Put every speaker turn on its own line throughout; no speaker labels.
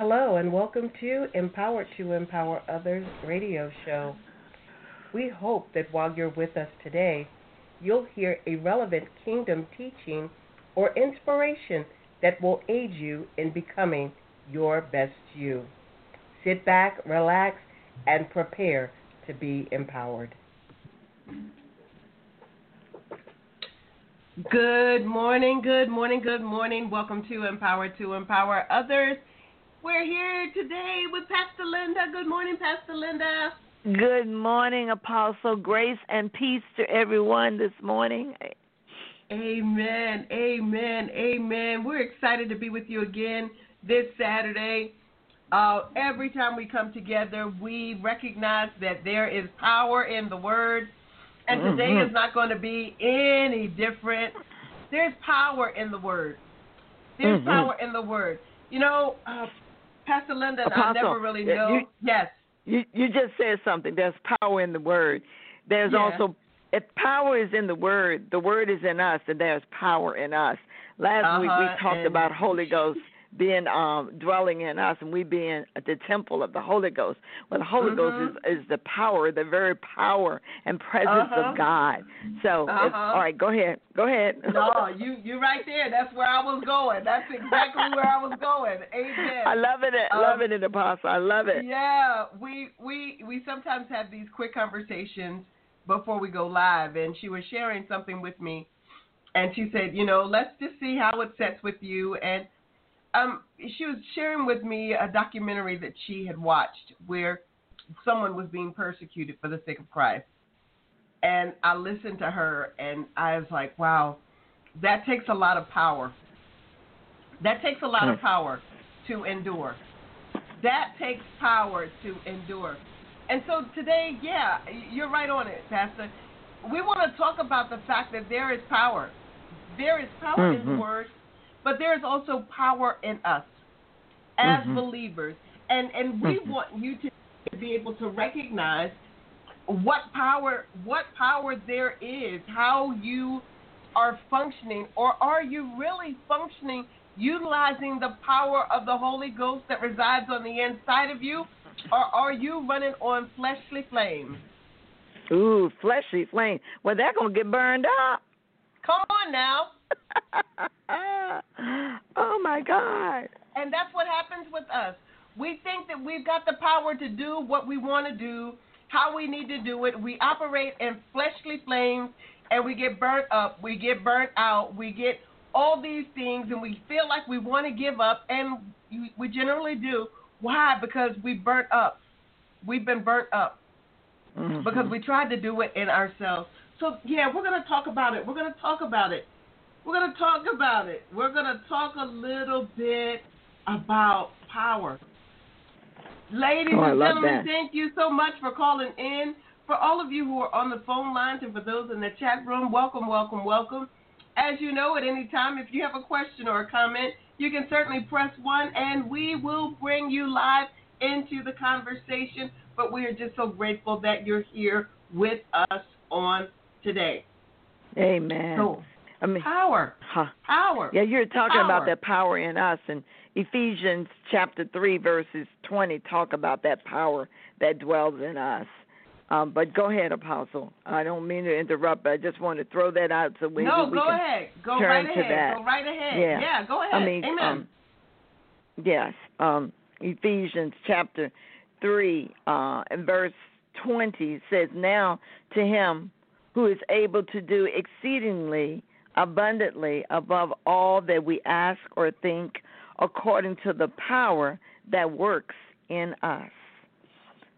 Hello, and welcome to Empowered to Empower Others radio show. We hope that while you're with us today, you'll hear a relevant kingdom teaching or inspiration that will aid you in becoming your best you. Sit back, relax, and prepare to be empowered. Good morning, good morning, good morning. Welcome to Empower to Empower Others. We're here today with Pastor Linda. Good morning, Pastor Linda.
Good morning, Apostle. Grace and peace to everyone this morning.
Amen. Amen. Amen. We're excited to be with you again this Saturday. Uh, every time we come together, we recognize that there is power in the Word, and today mm-hmm. is not going to be any different. There's power in the Word. There's mm-hmm. power in the Word. You know, uh, Pastor Linda, I never really know.
You,
yes.
You you just said something. There's power in the word. There's also if power is in the word, the word is in us, and there's power in us. Last
uh-huh,
week we talked about Holy Ghost being um dwelling in us and we being at the temple of the Holy Ghost. Well the Holy
mm-hmm.
Ghost is, is the power, the very power and presence
uh-huh.
of God. So
uh-huh.
all right, go ahead. Go ahead.
no, you you right there. That's where I was going. That's exactly where I was going. Amen.
I love it,
um,
love it, Apostle. I love it.
Yeah, we we we sometimes have these quick conversations before we go live, and she was sharing something with me, and she said, you know, let's just see how it sets with you, and um, she was sharing with me a documentary that she had watched where someone was being persecuted for the sake of Christ. And I listened to her and I was like, wow, that takes a lot of power. That takes a lot of hmm. power to endure. That takes power to endure. And so today, yeah, you're right on it, Pastor. We want to talk about the fact that there is power. There is power
mm-hmm.
in the. Word but there's also power in us as
mm-hmm.
believers. And and we
mm-hmm.
want you to be able to recognize what power what power there is, how you are functioning, or are you really functioning utilizing the power of the Holy Ghost that resides on the inside of you, or are you running on fleshly flames?
Ooh, fleshly flame. Well, they're gonna get burned up.
Come on now.
oh my God.
And that's what happens with us. We think that we've got the power to do what we want to do, how we need to do it. We operate in fleshly flames and we get burnt up, we get burnt out, we get all these things and we feel like we want to give up and we generally do. Why? Because we burnt up. We've been burnt up.
Mm-hmm.
Because we tried to do it in ourselves. So yeah, we're gonna talk about it. We're gonna talk about it. We're going to talk about it. We're going to talk a little bit about power. Ladies
oh,
and gentlemen,
that.
thank you so much for calling in. For all of you who are on the phone lines and for those in the chat room, welcome, welcome, welcome. As you know, at any time, if you have a question or a comment, you can certainly press one and we will bring you live into the conversation. But we are just so grateful that you're here with us on today.
Amen.
So,
I mean,
power.
Huh.
Power.
Yeah, you're talking
power.
about that power in us, and Ephesians chapter three verses twenty talk about that power that dwells in us. Um, but go ahead, Apostle. I don't mean to interrupt, but I just want to throw that out so we,
no,
we
go
can
ahead. Go
turn
right
to
ahead.
that.
Go right ahead.
Yeah,
yeah go ahead.
I mean,
Amen.
Um, yes, um, Ephesians chapter three uh, and verse twenty says, "Now to him who is able to do exceedingly." abundantly above all that we ask or think, according to the power that works in us.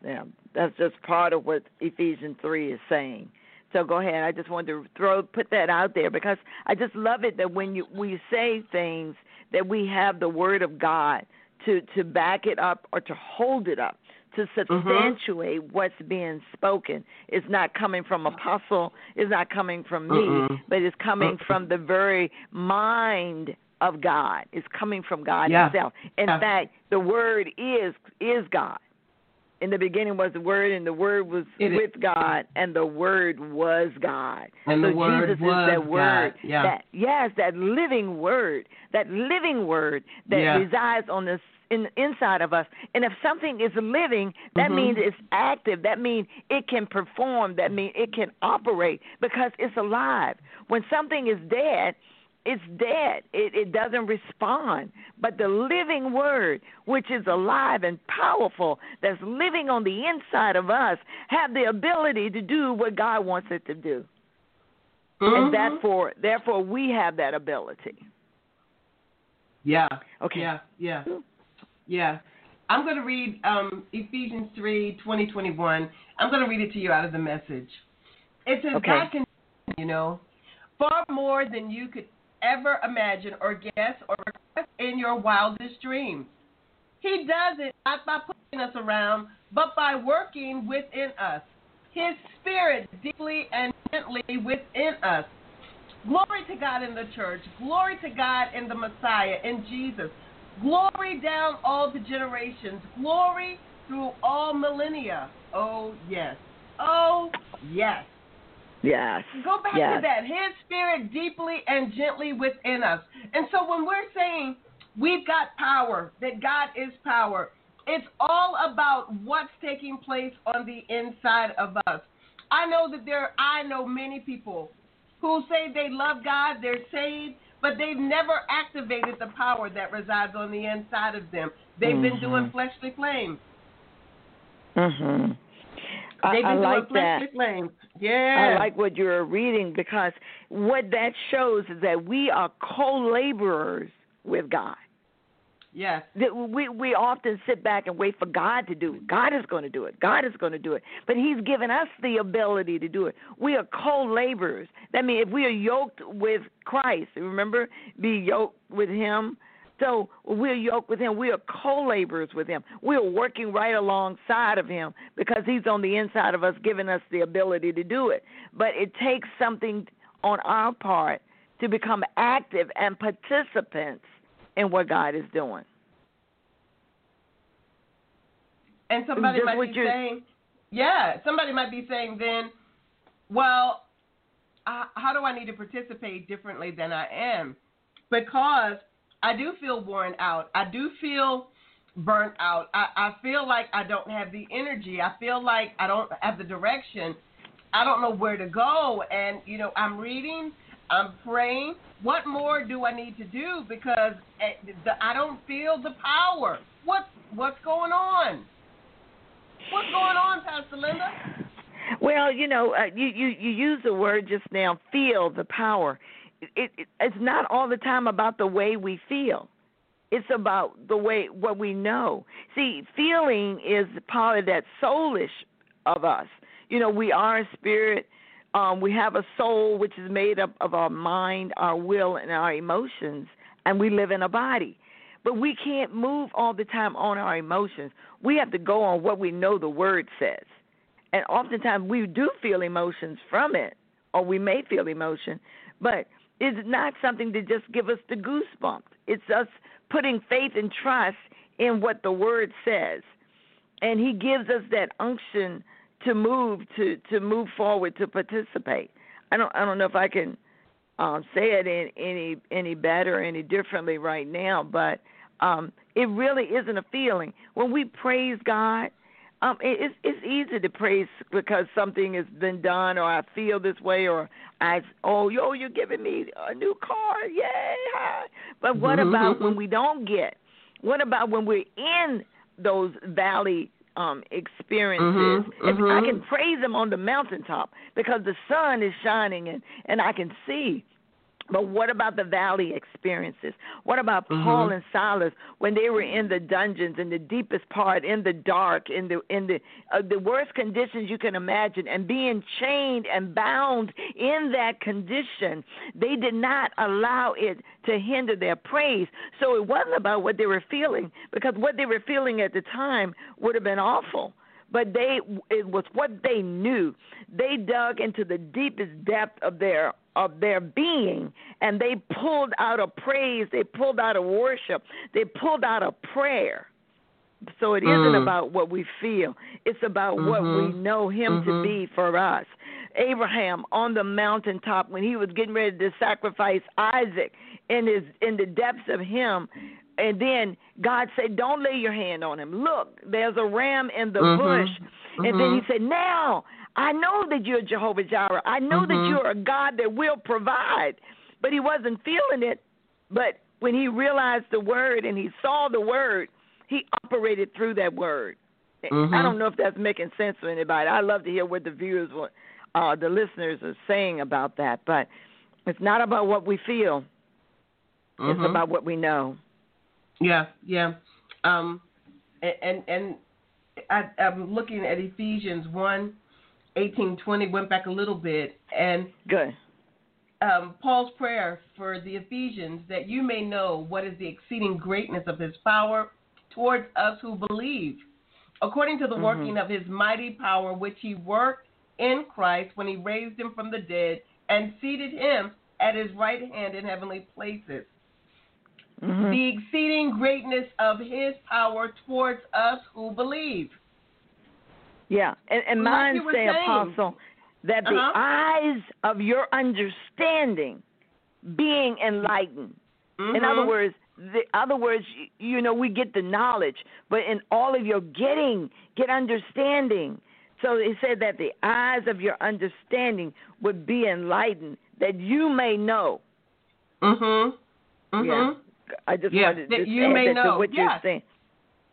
Now, that's just part of what Ephesians 3 is saying. So go ahead. I just wanted to throw put that out there because I just love it that when you we say things that we have the word of God to to back it up or to hold it up to
Mm-hmm.
substantiate mm-hmm. what's being spoken. It's not coming from apostle, it's not coming from me,
Mm-mm.
but it's coming
Mm-mm.
from the very mind of God. It's coming from God
Yeah.
himself. In
Yeah.
fact, the word is is God. In the beginning was the word and the word was
It is.
with God and the word was God.
And
so
the word
Jesus
was
is that word.
God. Yeah.
That yes, that living word, that living word that resides on the in inside of us. And if something is living, that
Mhm.
means it's active. That means it can perform. That means it can operate because it's alive. When something is dead, it's dead. It, it doesn't respond. But the living word, which is alive and powerful, that's living on the inside of us, have the ability to do what God wants it to do.
Mhm.
And therefore, therefore, we have that ability.
Yeah.
Okay.
Yeah. Yeah. Yeah. I'm going to read um, Ephesians 3 20, 21. I'm going to read it to you out of the message. It says,
Okay.
God can, you know, far more than you could ever imagine or guess or request in your wildest dreams. He does it not by putting us around, but by working within us. His spirit deeply and gently within us. Glory to God in the church. Glory to God in the Messiah, in Jesus. Glory down all the generations. Glory through all millennia. Oh, yes. Oh, yes.
Yes.
Go back
yes.
to that. His spirit deeply and gently within us. And so when we're saying we've got power, that God is power, it's all about what's taking place on the inside of us. I know that there I know many people who say they love God, they're saved, but they've never activated the power that resides on the inside of them. They've been
Mhm.
doing fleshly flames.
Mhm. I, I like that.
flames. Yeah.
I like what you're reading because what that shows is that we are co-laborers with God.
Yes.
We we often sit back and wait for God to do it. God is going to do it. God is going to do it. But He's given us the ability to do it. We are co-laborers. That means if we are yoked with Christ, remember, be yoked with Him. So we're yoked with Him. We are co-laborers with Him. We are working right alongside of Him because He's on the inside of us, giving us the ability to do it. But it takes something on our part to become active and participants in what God is doing.
And somebody
Just
might be
you're-
saying, yeah, somebody might be saying then, well, how do I need to participate differently than I am? Because I do feel worn out. I do feel burnt out. I, I feel like I don't have the energy. I feel like I don't have the direction. I don't know where to go. And, you know, I'm reading, I'm praying. What more do I need to do? Because eh, I don't feel the power. What, what's going on? What's going on, Pastor Linda?
Well, you know, uh, you you you use the word just now, feel the power. It, it it's not all the time about the way we feel. It's about the way what we know. See, feeling is part of that soulish of us. You know, we are a spirit. Um, we have a soul which is made up of our mind, our will, and our emotions, and we live in a body. But we can't move all the time on our emotions. We have to go on what we know the word says. And oftentimes we do feel emotions from it, or we may feel emotion, but it's not something to just give us the goosebumps. It's us putting faith and trust in what the word says. And he gives us that unction to move to to move forward to participate. I don't I don't know if I can um, say it in, any any better any differently right now, but um, it really isn't a feeling. When we praise God, um, it, it's it's easy to praise because something has been done, or I feel this way, or I oh yo you're giving me a new car, yay! Hi. But what about when we don't get? What about when we're in those valley um experiences?
Mhm,
If I can praise him on the mountaintop because the sun is shining and and I can see But what about the valley experiences? What about
mm-hmm.
Paul and Silas when they were in the dungeons, in the deepest part, in the dark, in the in the uh, the worst conditions you can imagine, and being chained and bound in that condition? They did not allow it to hinder their praise. So it wasn't about what they were feeling, because what they were feeling at the time would have been awful but they it was what they knew. They dug into the deepest depth of their of their being and they pulled out a praise, they pulled out a worship, they pulled out a prayer. So it mm. not about what we feel. It's about mm-hmm. what we mm-hmm. know him mm-hmm. to be for us. Abraham on the mountaintop when he was getting ready to sacrifice Isaac in his in the depths of him and then God said, Don't lay your hand on him. Look, there's a ram in the mm-hmm. bush. And mm-hmm. then he said, Now I know that you're Jehovah Jireh. I know mm-hmm. that you're a God that will provide. But he wasn't feeling it. But when he realized the word and he saw the word, he operated through that word.
Mm-hmm.
I don't know if that's making sense for anybody. I love to hear what the viewers, uh, the listeners are saying about that. But it's not about what we feel. It's
mm-hmm.
about what we know.
Yeah, yeah. Um, and and I, I'm looking at Ephesians one, eighteen, twenty. Went back a little bit, and
good.
Um, Paul's prayer for the Ephesians that you may know what is the exceeding greatness of His power towards us who believe, according to the mm-hmm. working of His mighty power, which He worked in Christ when He raised Him from the dead and seated Him at His right hand in heavenly places
mm-hmm.
the exceeding greatness of his power towards us who believe.
Yeah, and, and mine
like
say, Apostle, that
uh-huh.
the eyes of your understanding being enlightened.
Mm-hmm.
In other words, the other words, you know, we get the knowledge, but in all of your getting, get understanding. So it said that the eyes of your understanding would be enlightened, that you may know.
Mhm. Mhm.
Yeah. I just
yeah,
wanted
that
to
you may know.
what
yes.
you're saying.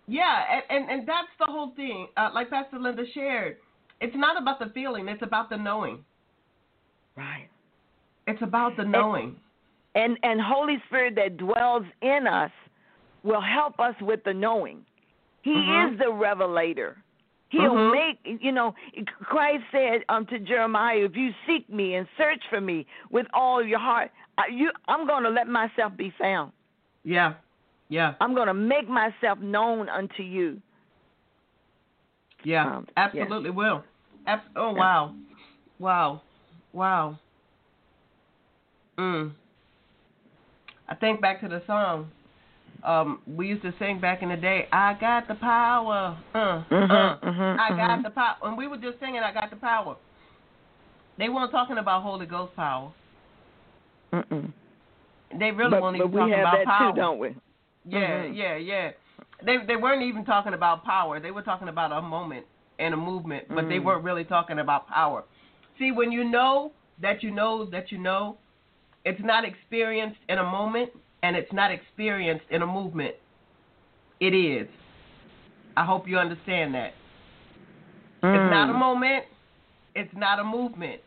Yeah, and, and, and that's the whole thing. Uh, like Pastor Linda shared, it's not about the feeling; it's about the knowing.
Right.
It's about the knowing.
And, and and Holy Spirit that dwells in us will help us with the knowing. He
mm-hmm.
is the revelator. He'll
mm-hmm.
make you know. Christ said unto Jeremiah, "If you seek me and search for me with all your heart, you, I'm going to let myself be found."
Yeah, yeah.
I'm going to make myself known unto you.
Yeah,
um,
absolutely
yeah.
will. Abs- oh wow, wow, wow. Mm. I think back to the song um, we used to sing back in the day. I got the power. Uh,
mm-hmm,
uh,
mm-hmm,
I got
mm-hmm.
the power. And we were just singing, I got the power. They weren't talking about Holy Ghost power.
Mm-mm.
They really
but,
weren't
but
even
have
about
that
power.
too, don't we?
Yeah,
mm-hmm.
yeah, yeah. They they weren't even talking about power. They were talking about a moment and a movement, but
mm.
they weren't really talking about power. See, when you know that you know that you know, it's not experienced in a moment and it's not experienced in a movement. It is. I hope you understand that.
Mm.
It's not a moment. It's not a movement.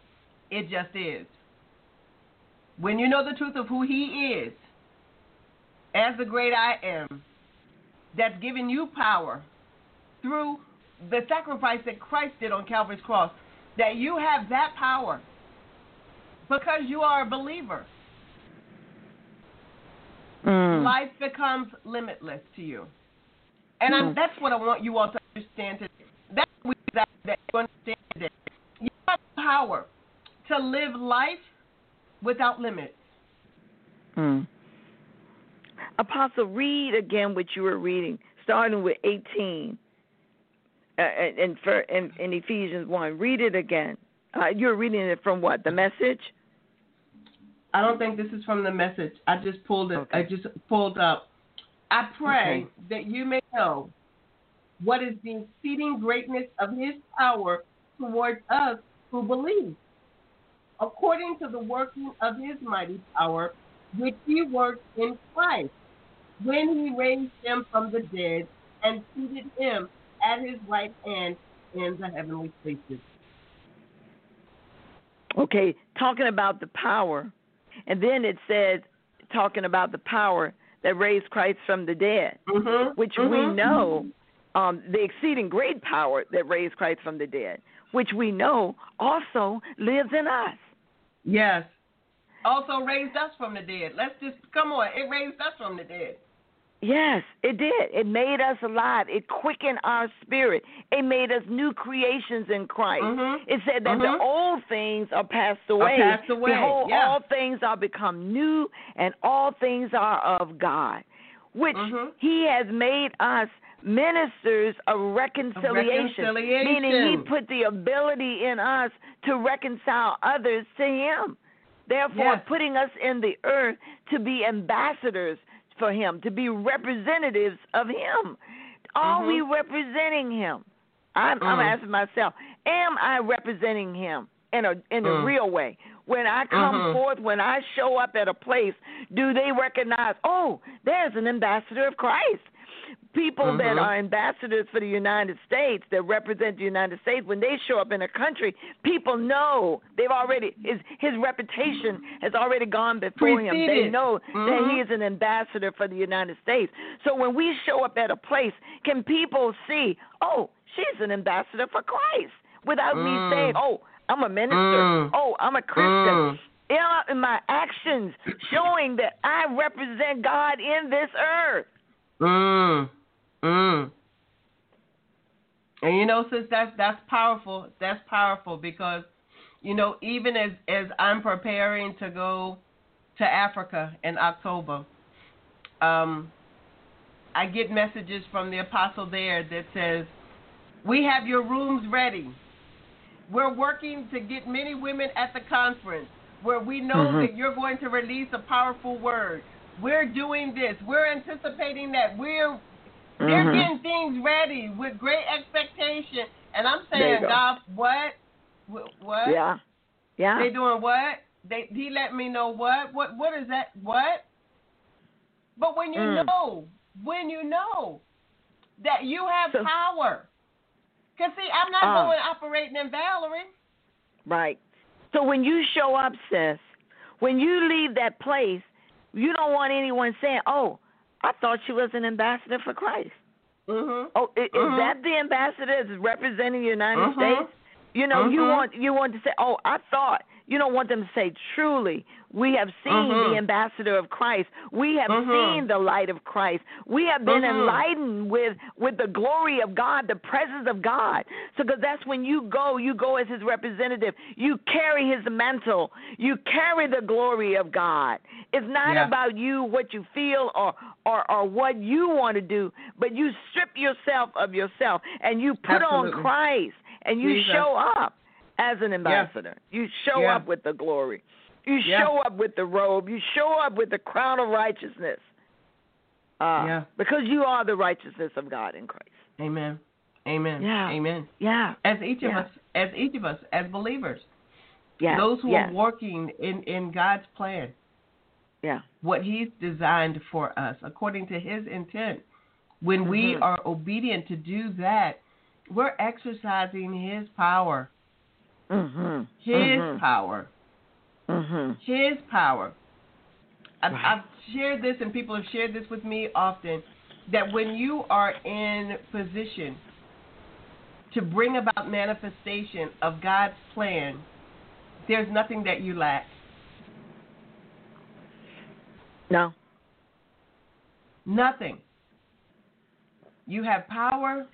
It just is. When you know the truth of who He is, as the great I am, that's given you power through the sacrifice that Christ did on Calvary's cross, that you have that power because you are a believer.
Mm.
Life becomes limitless to you. And
Mm.
that's what I want you all to understand today. That's what that, that you understand today. You have power to live life without limits.
Mm. Apostle, read again what you were reading, starting with 18 uh, in, in, in Ephesians 1. Read it again. Uh, you're reading it from what? The message?
I don't think this is from the message. I just pulled it.
Okay.
I just pulled up. I pray
Okay.
that you may know what is the exceeding greatness of His power towards us who believe, according to the working of His mighty power, which He worked in Christ when He raised Him from the dead and seated Him at His right hand in the heavenly places.
Okay, talking about the power And then it says, talking about the power that raised Christ from the dead,
mm-hmm.
which
mm-hmm.
we know, um, the exceeding great power that raised Christ from the dead, which we know also lives in us.
Yes. Also raised us from the dead. Let's just come on. It raised us from the dead.
Yes, it did. It made us alive. It quickened our spirit. It made us new creations in Christ.
Mm-hmm.
It said that
mm-hmm.
the old things are passed away.
Are passed away.
Behold,
yeah.
all things are become new, and all things are of God, which
mm-hmm.
He has made us ministers of reconciliation,
reconciliation.
meaning He put the ability in us to reconcile others to Him. Therefore,
yes.
putting us in the earth to be ambassadors for him, to be representatives of him. Are
mm-hmm.
we representing him? I'm,
mm.
I'm, asking myself, am I representing him in a in
mm.
a real way? When I come
mm-hmm.
forth, when I show up at a place, do they recognize, oh, there's an ambassador of Christ? People
mm-hmm.
that are ambassadors for the United States that represent the United States when they show up in a country, people know they've already his his reputation has already gone before
Preceded.
him. They know
mm-hmm.
that he is an ambassador for the United States. So when we show up at a place, can people see, oh, she's an ambassador for Christ without
mm.
me saying, oh, I'm a minister.
Mm.
Oh, I'm a Christian.
Mm.
In my actions, showing that I represent God in this earth.
Mm. Mm. And you know, sis, that's that's powerful. That's powerful because, you know, even as as I'm preparing to go to Africa in October, um, I get messages from the apostle there that says, "We have your rooms ready. We're working to get many women at the conference where we know
mm-hmm.
that you're going to release a powerful word. We're doing this. We're anticipating that. We're they're
mm-hmm.
getting things ready with great expectation, and I'm saying, God, what, what?
Yeah, yeah.
They doing what? They he let me know what? What? What is that? What? But when you
mm.
know, when you know that you have
so,
power, cause see, I'm not
uh,
going operating in Valerie.
Right. So when you show up, sis, when you leave that place, you don't want anyone saying, "Oh." I thought she was an ambassador for Christ.
Mm-hmm.
Oh, is,
mm-hmm.
that the ambassador that's representing the United
mm-hmm.
States? You know, you
Mm-hmm.
want you want to say, "Oh, I thought." You don't want them to say, "Truly, we have seen
Mhm.
the ambassador of Christ. We have
Mhm.
seen the light of Christ. We have been
Mhm.
enlightened with with the glory of God, the presence of God." So, because that's when you go, you go as His representative. You carry His mantle. You carry the glory of God. It's not
Yeah.
about you, what you feel, or or or what you want to do, but you strip yourself of yourself and you put
Absolutely.
on Christ and you
Jesus.
show up as an ambassador. You show
Yeah.
up with the glory. You
Yeah.
show up with the robe. You show up with the crown of righteousness. Uh,
Yeah.
Because you are the righteousness of God in Christ.
Amen. Amen.
Yeah.
Amen.
Yeah.
As each of
Yeah.
us, as each of us, as believers,
Yeah.
those who
yeah.
are working in in God's plan,
Yeah.
what He's designed for us according to His intent. When we
Mhm.
are obedient to do that, we're exercising His power.
Mhm.
His
Mhm.
power.
Mhm.
His power. I've,
Right.
I've shared this, and people have shared this with me often. That when you are in position to bring about manifestation of God's plan, there's nothing that you lack.
No.
Nothing. You have power,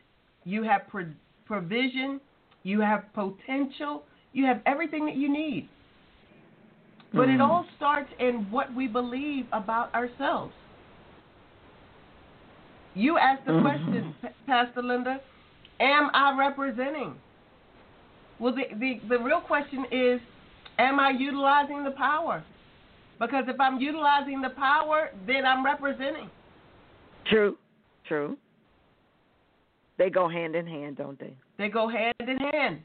you have pro- provision, you have potential, you have everything that you need. But it
Mhm.
all starts in what we believe about ourselves. You asked the
Mhm.
question, Pastor Linda, am I representing? Well, the, the, the real question is, am I utilizing the power? Because if I'm utilizing the power, then I'm representing.
True. True. They go hand in hand, don't they?
They go hand in hand.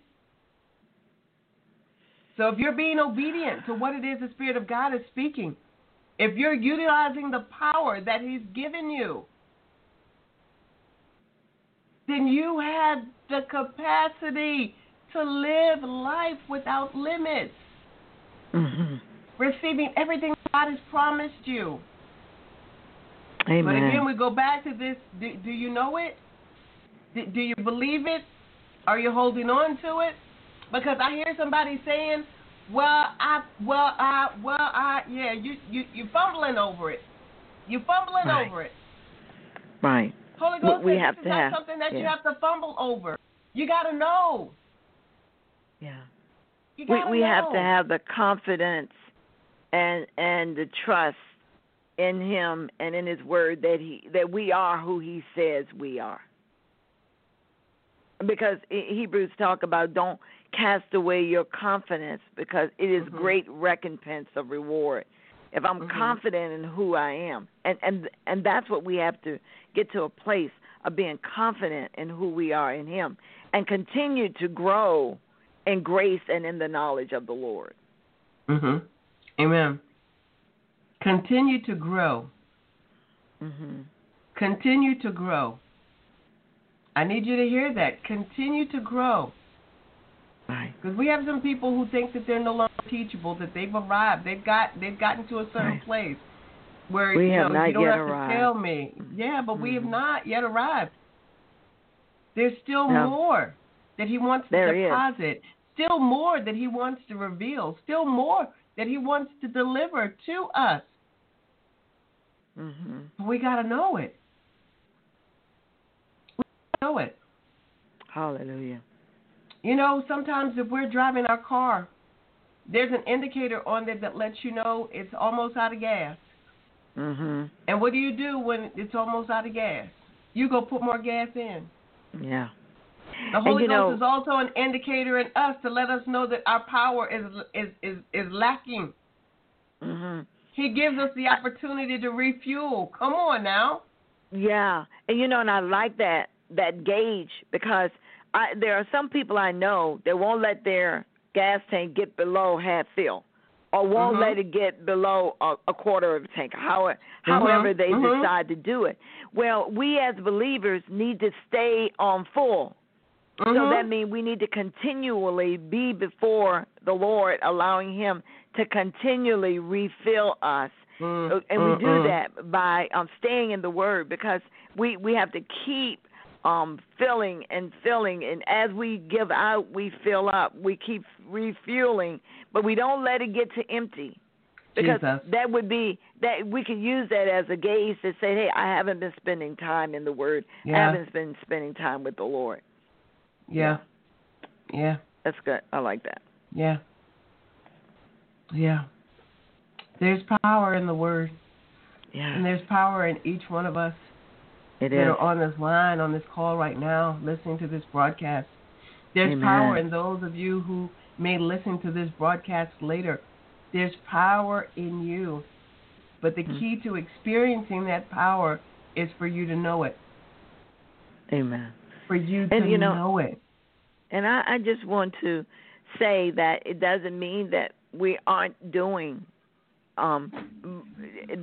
So if you're being obedient to what it is the Spirit of God is speaking, if you're utilizing the power that He's given you, then you have the capacity to live life without limits.
Mhm.
receiving everything God has promised you.
Amen.
But again, we go back to this. Do, do you know it? Do, do you believe it? Are you holding on to it? Because I hear somebody saying, "Well, I, well, I, well, I, yeah, you, you, you fumbling over it. You fumbling
Right.
over it.
right.
Holy Ghost
we have to
not
have-
something that you have to fumble over. You got to know.
Yeah.
You
We we have to have the confidence and and the trust in him and in his word that he that we are who he says we are. Because Hebrews talk about don't cast away your confidence because it is
Mhm.
great recompense of reward. If I'm
Mhm.
confident in who I am, and and and that's what we have to get to a place of being confident in who we are in Him, and continue to grow in grace and in the knowledge of the Lord.
hmm Amen. Continue to grow.
hmm
Continue to grow. I need you to hear that. Continue to grow.
Right.
Because we have some people who think that they're no longer teachable, that they've arrived, they've got, they've gotten to a certain
Right.
place where
We
you
have
know
not
you don't
yet
have
arrived.
to tell me. Yeah, but we have
Mhm.
not yet arrived. There's still
No.
more that he wants
There
to
is.
deposit. Still more that he wants to reveal. Still more that he wants to deliver to us.
hmm
We got to know it. Know it.
Hallelujah.
You know, sometimes if we're driving our car, there's an indicator on there that lets you know it's almost out of gas.
hmm
And what do you do when it's almost out of gas? You go put more gas in.
Yeah.
The Holy Ghost
know-
is also an indicator in us to let us know that our power is is is, is lacking.
hmm
He gives us the opportunity to refuel. Come on now.
Yeah, and you know, and I like that that gauge because I there are some people I know that won't let their gas tank get below half fill, or won't
Mhm.
let it get below a, a quarter of a tank. However, however they
mhm.
decide to do it. Well, we as believers need to stay on full. So
Mhm.
that means we need to continually be before the Lord, allowing Him to continually refill us.
Mm,
and we
mm,
do
mm.
that by um, staying in the Word because we we have to keep um, filling and filling, and as we give out, we fill up. We keep refueling, but we don't let it get to empty because
Jesus.
that would be that we could use that as a gauge to say, hey, I haven't been spending time in the Word. I haven't been spending time with the Lord.
Yeah. Yeah.
That's good. I like that.
Yeah. Yeah. There's power in the word,
Yeah,
and there's power in each one of us
it
that
is.
are on this line, on this call right now, listening to this broadcast. There's
Amen.
power in those of you who may listen to this broadcast later. There's power in you. But the
Mhm.
key to experiencing that power is for you to know it.
Amen.
For you
And
to
you know-
know it.
And I, I just want to say that it doesn't mean that we aren't doing um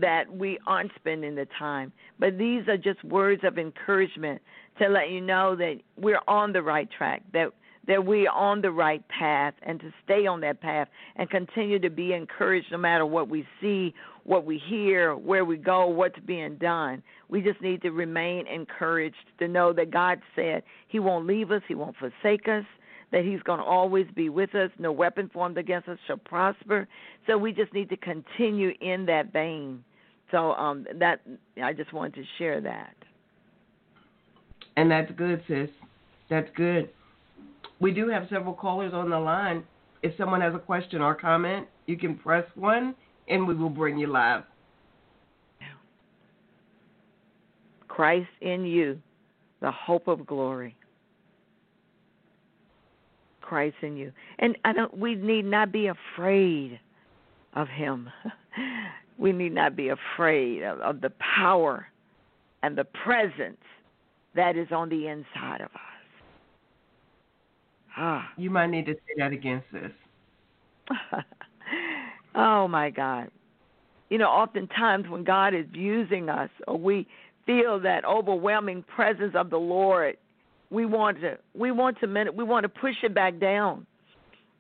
that we aren't spending the time. But these are just words of encouragement to let you know that we're on the right track, that that we're on the right path and to stay on that path and continue to be encouraged no matter what we see, what we hear, where we go, what's being done. We just need to remain encouraged to know that God said He won't leave us, He won't forsake us, that He's going to always be with us. No weapon formed against us shall prosper. So we just need to continue in that vein. So um, that I just wanted to share that.
And that's good, sis. That's good. We do have several callers on the line. If someone has a question or comment, you can press one and we will bring you live.
Christ in you, the hope of glory. Christ in you. And I don't we need not be afraid of him. we need not be afraid of, of the power and the presence that is on the inside of us. Ah.
You might need to say that again, sis.
oh my God. You know, oftentimes when God is using us or we feel that overwhelming presence of the Lord, we want to we want to min- we want to push it back down.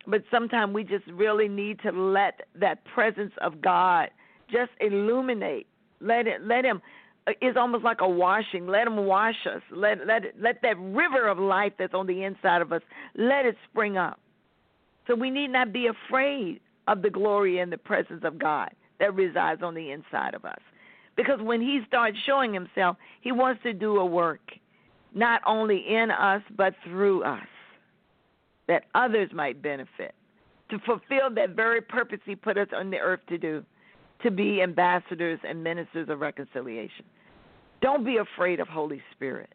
but sometimes we just really need to let that presence of God just illuminate. Let it let him uh, it's almost like a washing. Let him wash us. Let let let that river of life that's on the inside of us let it spring up. So we need not be afraid of the glory and the presence of God that resides on the inside of us. Because when he starts showing himself, he wants to do a work not only in us but through us that others might benefit, to fulfill that very purpose He put us on the earth to do, to be ambassadors and ministers of reconciliation. Don't be afraid of Holy Spirit.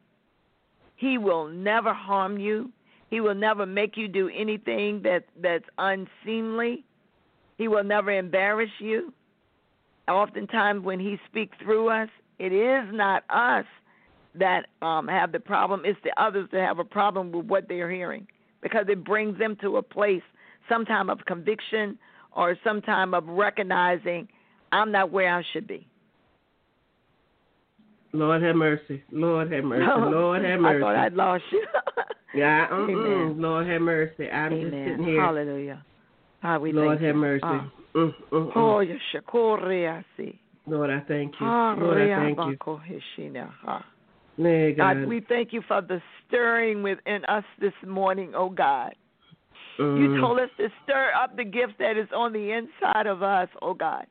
He will never harm you. He will never make you do anything that that's unseemly. He will never embarrass you. Oftentimes, when He speaks through us, it is not us that um, have the problem; it's the others that have a problem with what they're hearing because it brings them to a place, sometime of conviction or sometime of recognizing I'm not where I should be.
Lord have mercy. Lord have mercy. Lord have mercy.
I thought I'd lost you.
yeah, Amen. Lord have mercy. I'm
Amen.
just sitting here.
Hallelujah. Ah, we
Lord have
you.
mercy.
Ah.
Mm, mm,
Oh,
mm.
yeshakoriasi.
Lord, I thank you. Lord, I thank you. God.
God, we thank you for the stirring within us this morning, oh God.
Mm.
You told us to stir up the gift that is on the inside of us, oh God.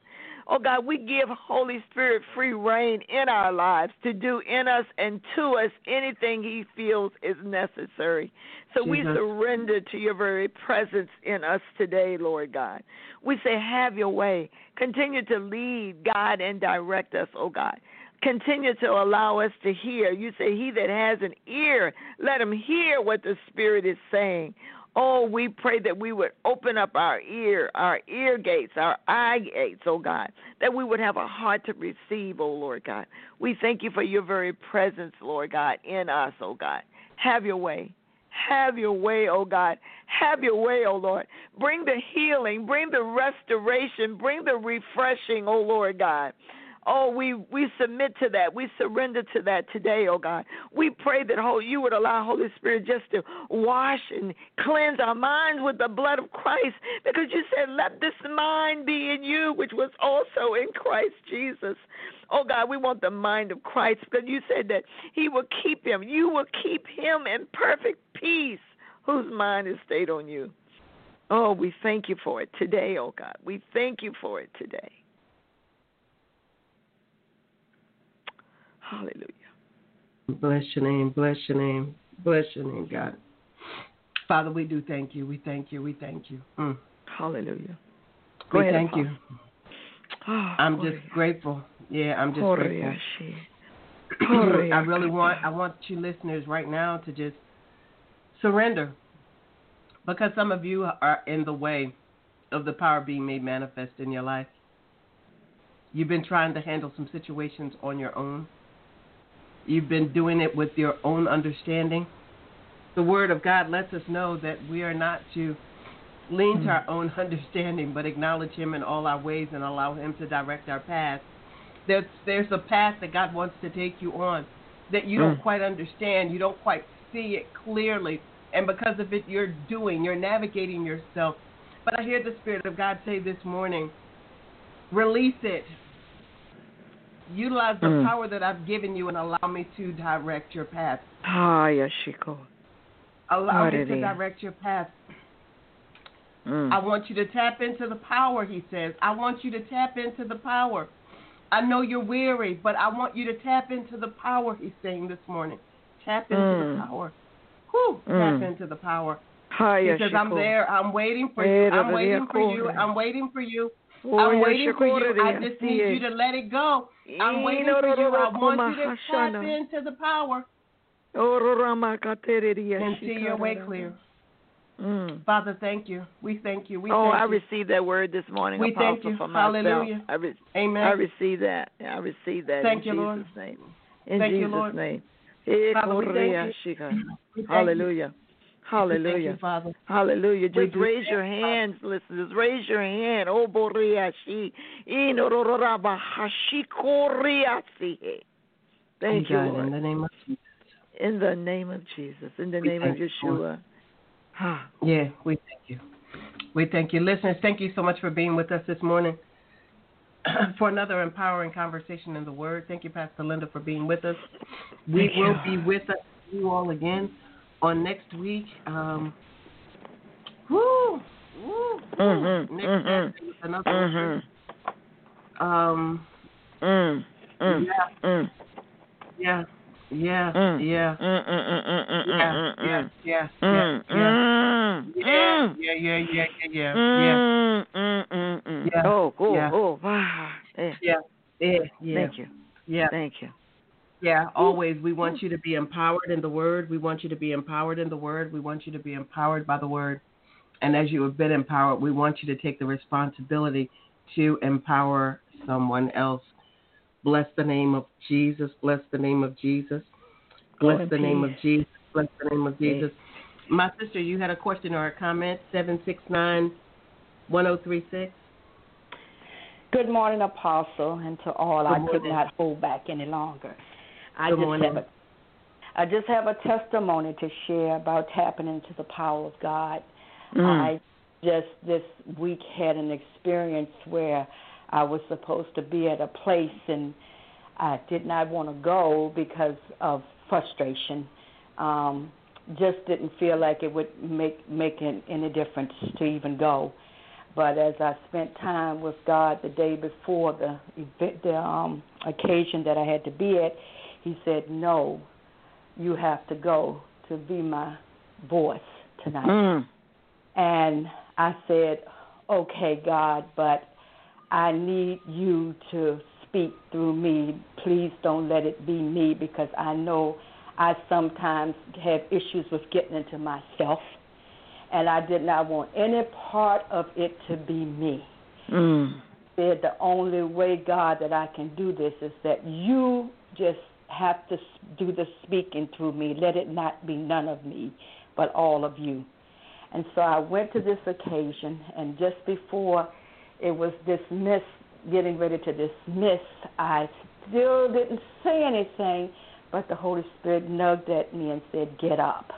Oh God, we give Holy Spirit free reign in our lives to do in us and to us anything He feels is necessary. So we
Jesus.
surrender to your very presence in us today, Lord God. We say, have your way. Continue to lead, guide, and direct us, oh God. Continue to allow us to hear. You say, He that has an ear, let him hear what the Spirit is saying. Oh, we pray that we would open up our ear, our ear gates, our eye gates, oh God, that we would have a heart to receive, oh Lord God. We thank you for your very presence, Lord God, in us, oh God. Have your way. Have your way, oh God. Have your way, oh Lord. Bring the healing, bring the restoration, bring the refreshing, oh Lord God. Oh, we, we submit to that. We surrender to that today, oh God. We pray that whole, you would allow Holy Spirit just to wash and cleanse our minds with the blood of Christ because you said, let this mind be in you, which was also in Christ Jesus. Oh God, we want the mind of Christ because you said that He will keep him. You will keep him in perfect peace whose mind is stayed on you. Oh, we thank you for it today, oh God. We thank you for it today. Hallelujah.
Bless your name. Bless your name. Bless your name, God. Father, we do thank you. We thank you. We thank you. Mm.
Hallelujah. Go
We
ahead,
thank you.
Oh,
I'm just grateful. Yeah, I'm just
Glory,
grateful.
Glory,
I really want I want you listeners right now to just surrender. Because some of you are in the way of the power being made manifest in your life. You've been trying to handle some situations on your own. You've been doing it with your own understanding. The Word of God lets us know that we are not to lean to our own understanding, but acknowledge Him in all our ways and allow Him to direct our path. There's, there's a path that God wants to take you on that you don't
Mm.
quite understand, you don't quite see it clearly, and because of it, you're doing, you're navigating yourself. But I hear the Spirit of God say this morning release it. Utilize the
Mm.
power that I've given you and allow me to direct your path.
Ah, Yashiko.
Allow me to direct your path.
Mm.
I want you to tap into the power, he says. I want you to tap into the power. I know you're weary, but I want you to tap into the power, he's saying this morning. Tap into
Mm.
the power. Whew,
Mm.
tap into the power.
Ah,
He says, I'm there. I'm waiting for you. I'm waiting for you. I'm waiting for you. I'm waiting for you. I just need you to let it go. I'm waiting for you. I want you to tap into the power
Oh,
and see your way clear.
Mm.
Father, thank you. We thank you. We
Oh,
thank
I
you.
received that word this morning,
We
Apostle,
thank you.
for myself.
Hallelujah.
I, re-
Amen.
I receive that. I receive that
Thank
in
you,
Jesus'
Lord.
name. In
Thank you,
Jesus'
Lord.
name. Eh,
Father, we thank you.
Hallelujah. Hallelujah.
You, Father.
Hallelujah. Just raise your
you,
hands, listeners. Raise your hand. Oh, Boriashi. Thank you, Lord.
in the name of Jesus.
In the name of Jesus. In the
We
name of. Yeshua. Ah,
Yeah, we thank you. We thank you. Listeners, thank you so much for being with us this morning for another empowering conversation in the Word. Thank you, Pastor Linda, for being with us. We
Thank
will
you.
be with us, you all again on next week. Um, woo, woo,
Mhm,
Next
mhm.
Saturday with another
Mhm.
Um,
Mm. Mm.
yeah,
Mm.
yeah, yeah,
Mm.
yeah,
Mm. Mm. Mm. Mm. Mm.
yeah,
Mm.
yeah,
Mm.
yeah,
Mm.
yeah, yeah. Yeah, yeah, yeah, yeah, yeah, yeah, yeah,
Mm. Mm. Mm. Mm.
Yeah.
Oh, oh,
Yeah.
oh, wow. Yeah.
yeah, yeah, yeah.
Thank you.
Yeah,
Thank you.
Yeah. Always, we want you to be empowered in the Word. We want you to be empowered in the Word. We want you to be empowered by the Word. And as you have been empowered, we want you to take the responsibility to empower someone else. Bless the name of Jesus. Bless the name of Jesus. Bless the name of. Jesus. Bless the name of Jesus. My sister, you had a question or a comment? Seven six nine one zero three six.
Good morning, Apostle, and to all.
Good
I could not hold back any longer. I
Good
just
morning.
have a, I just have a testimony to share about tapping into the power of God.
Mm.
I just this week had an experience where I was supposed to be at a place and I did not want to go because of frustration. Um, just didn't feel like it would make make an, any difference to even go. But as I spent time with God the day before the event, the um, occasion that I had to be at, He said, "No, you have to go to be my voice tonight."
Mm.
And I said, "Okay, God, but I need you to speak through me. Please don't let it be me because I know I sometimes have issues with getting into myself, and I did not want any part of it to be me."
Mm.
said the only way, God, that I can do this is that you just have to do the speaking through me. Let it not be none of me, but all of you. And so I went to this occasion, and just before it was dismissed, getting ready to dismiss, I still didn't say anything, but the Holy Spirit nugged at me and said, Get up.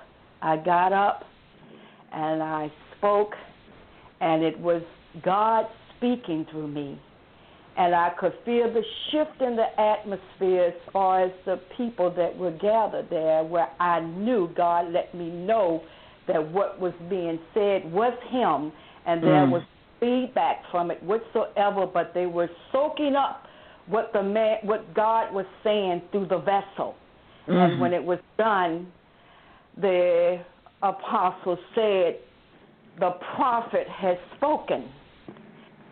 I got up and I spoke, and it was God speaking through me. And I could feel the shift in the atmosphere as far as the people that were gathered there, where I knew God let me know that what was being said was Him, and there
Mm.
was feedback from it whatsoever, but they were soaking up what the man, what God was saying through the vessel. And
Mhm.
when it was done, the apostle said, The prophet has spoken.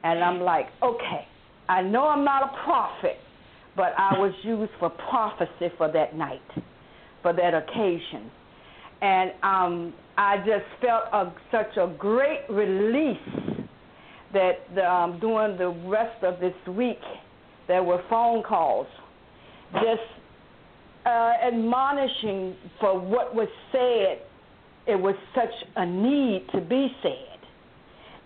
And I'm like, Okay, I know I'm not a prophet, but I was used for prophecy for that night, for that occasion. And um, I just felt a, such a great release that um, during the rest of this week, there were phone calls just uh, admonishing for what was said. It was such a need to be said,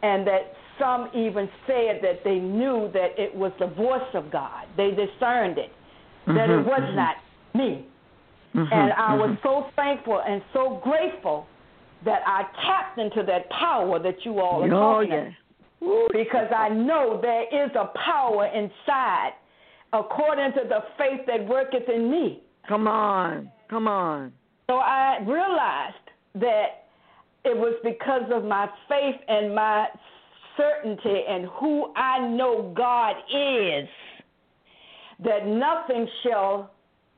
and that some even said that they knew that it was the voice of God. They discerned it, that
Mhm,
it was
mhm.
not me.
Mhm,
And I was
mhm.
so thankful and so grateful that I tapped into that power that you all are
Oh,
talking
yeah.
about because I know there is a power inside, according to the faith that worketh in me.
Come on. Come on.
So I realized that it was because of my faith and my certainty and who I know God is that nothing shall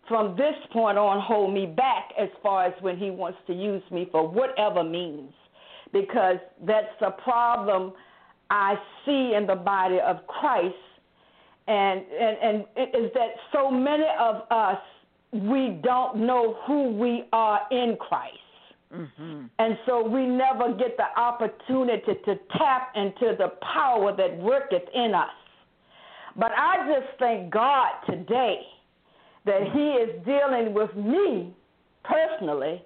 from this point on hold me back as far as when he wants to use me for whatever means because that's the problem I see in the body of Christ and and and is that so many of us we don't know who we are in Christ.
Mhm.
And so we never get the opportunity to tap into the power that worketh in us. But I just thank God today that He is dealing with me personally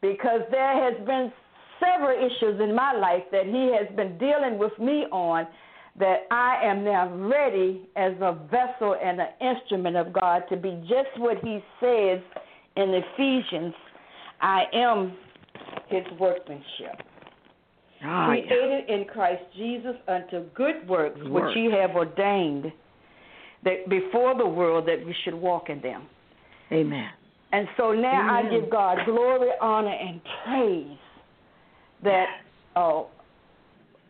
because there has been several issues in my life that He has been dealing with me on that I am now ready as a vessel and an instrument of God to be just what He says in Ephesians I am His workmanship.
Ah,
created in Christ Jesus unto good works, which. He have ordained that before the world that we should walk in them.
Amen.
And so now I give God glory, honor, and praise that oh,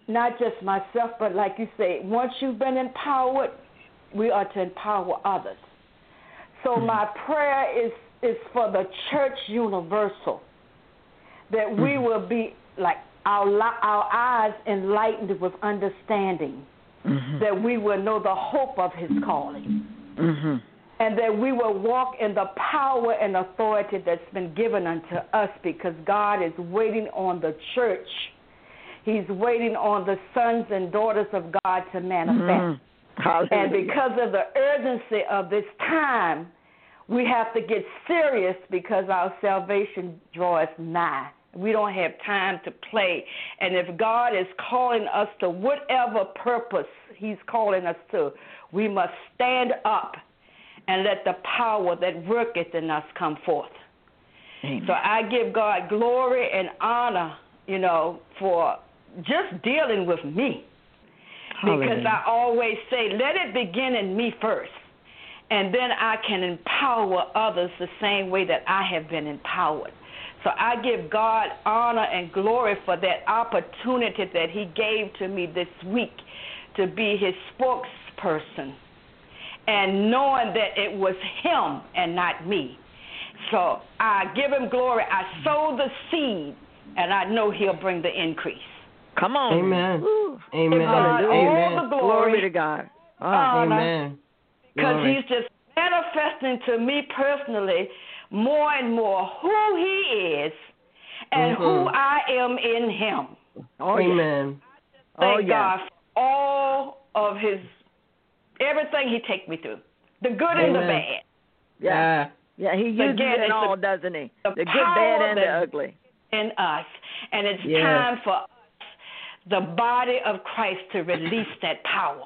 not just myself, but like you say, once you've been empowered, we are to empower others. So my prayer is is for the church universal that we will be like our our eyes enlightened with understanding,
Mhm.
that we will know the hope of His calling
Mhm.
and that we will walk in the power and authority that's been given unto us because God is waiting on the church. He's waiting on the sons and daughters of God to manifest.
Mhm. Hallelujah.
And because of the urgency of this time, we have to get serious because our salvation draws nigh. We don't have time to play. And if God is calling us to whatever purpose He's calling us to, we must stand up and let the power that worketh in us come forth.
Amen.
So I give God glory and honor, you know, for just dealing with me. Because
Hallelujah.
I always say, let it begin in me first. And then I can empower others the same way that I have been empowered. So I give God honor and glory for that opportunity that He gave to me this week to be His spokesperson and knowing that it was Him and not me. So I give Him glory. I sow the seed, and I know He'll bring the increase.
Come on.
Amen.
Woo.
Amen.
God, all the
Glory
glory
to God. Ah,
honor,
Amen.
because he's just manifesting to me personally more and more who he is and who
Mhm.
I am in him.
oh, yeah.
Amen.
Oh,
Thank
yeah.
God for all of his everything he take me through, the good and the bad.
Yeah. Yeah, he uses
Again,
it all,
the-
doesn't he?
the
The good, bad, and the ugly.
in us. And it's
Yes.
time for us, the body of Christ, to release that power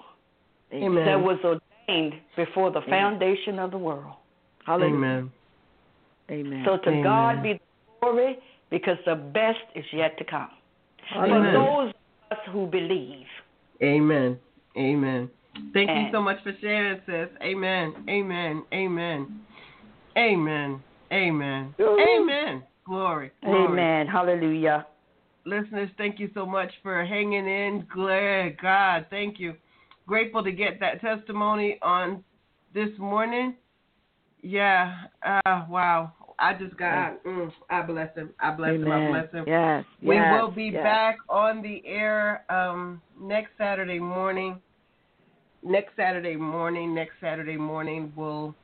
Amen.
that was ordained before the foundation of the world.
Hallelujah.
Amen.
Amen.
So to
Amen.
God be the glory because the best is yet to come. For those of us who believe.
Amen. Amen. Thank you so much for sharing, sis. Amen. Amen. Amen. Amen. Amen. Amen. Glory. Glory.
Amen. Hallelujah.
Listeners, thank you so much for hanging in. Glad God, thank you. Grateful to get that testimony on this morning. Yeah. Uh, wow. I just got. Mm, I bless him. I bless him. I bless him.
Yes.
We
yes,
will be
yes.
back on the air um, next Saturday morning. Next Saturday morning, next Saturday morning will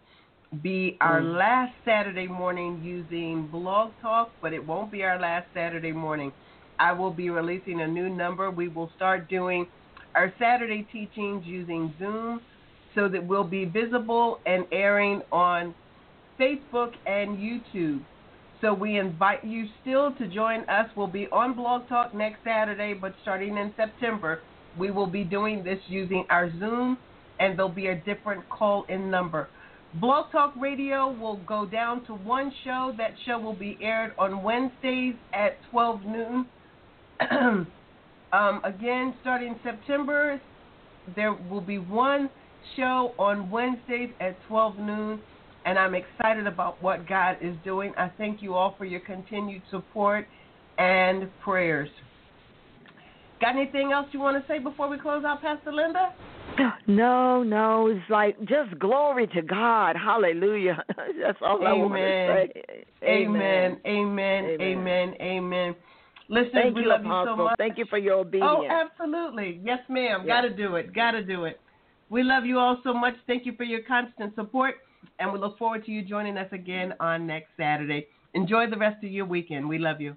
be our
Mm.
last Saturday morning using Blog Talk, but it won't be our last Saturday morning. I will be releasing a new number. We will start doing our Saturday teachings using Zoom so that we'll be visible and airing on Facebook and YouTube. So we invite you still to join us. We'll be on Blog Talk next Saturday, but starting in September, we will be doing this using our Zoom, and there'll be a different call in number. Blog Talk Radio will go down to one show. That show will be aired on Wednesdays at 12 noon. um, again, starting September, there will be one show on Wednesdays at 12 noon, and I'm excited about what God is doing. I thank you all for your continued support and prayers. Got anything else you want to say before we close out, Pastor Linda?
No, no, it's like just glory to God. Hallelujah. That's all I want to
Amen.
say.
Amen. Amen.
Amen.
Amen. Amen. Listeners,
Thank
we
you,
love you so much.
Thank you for your oh, obedience.
Oh, absolutely. Yes, ma'am.
Yeah.
Got to do it. Got to do it. We love you all so much. Thank you for your constant support, and we look forward to you joining us again on next Saturday. Enjoy the rest of your weekend. We love you.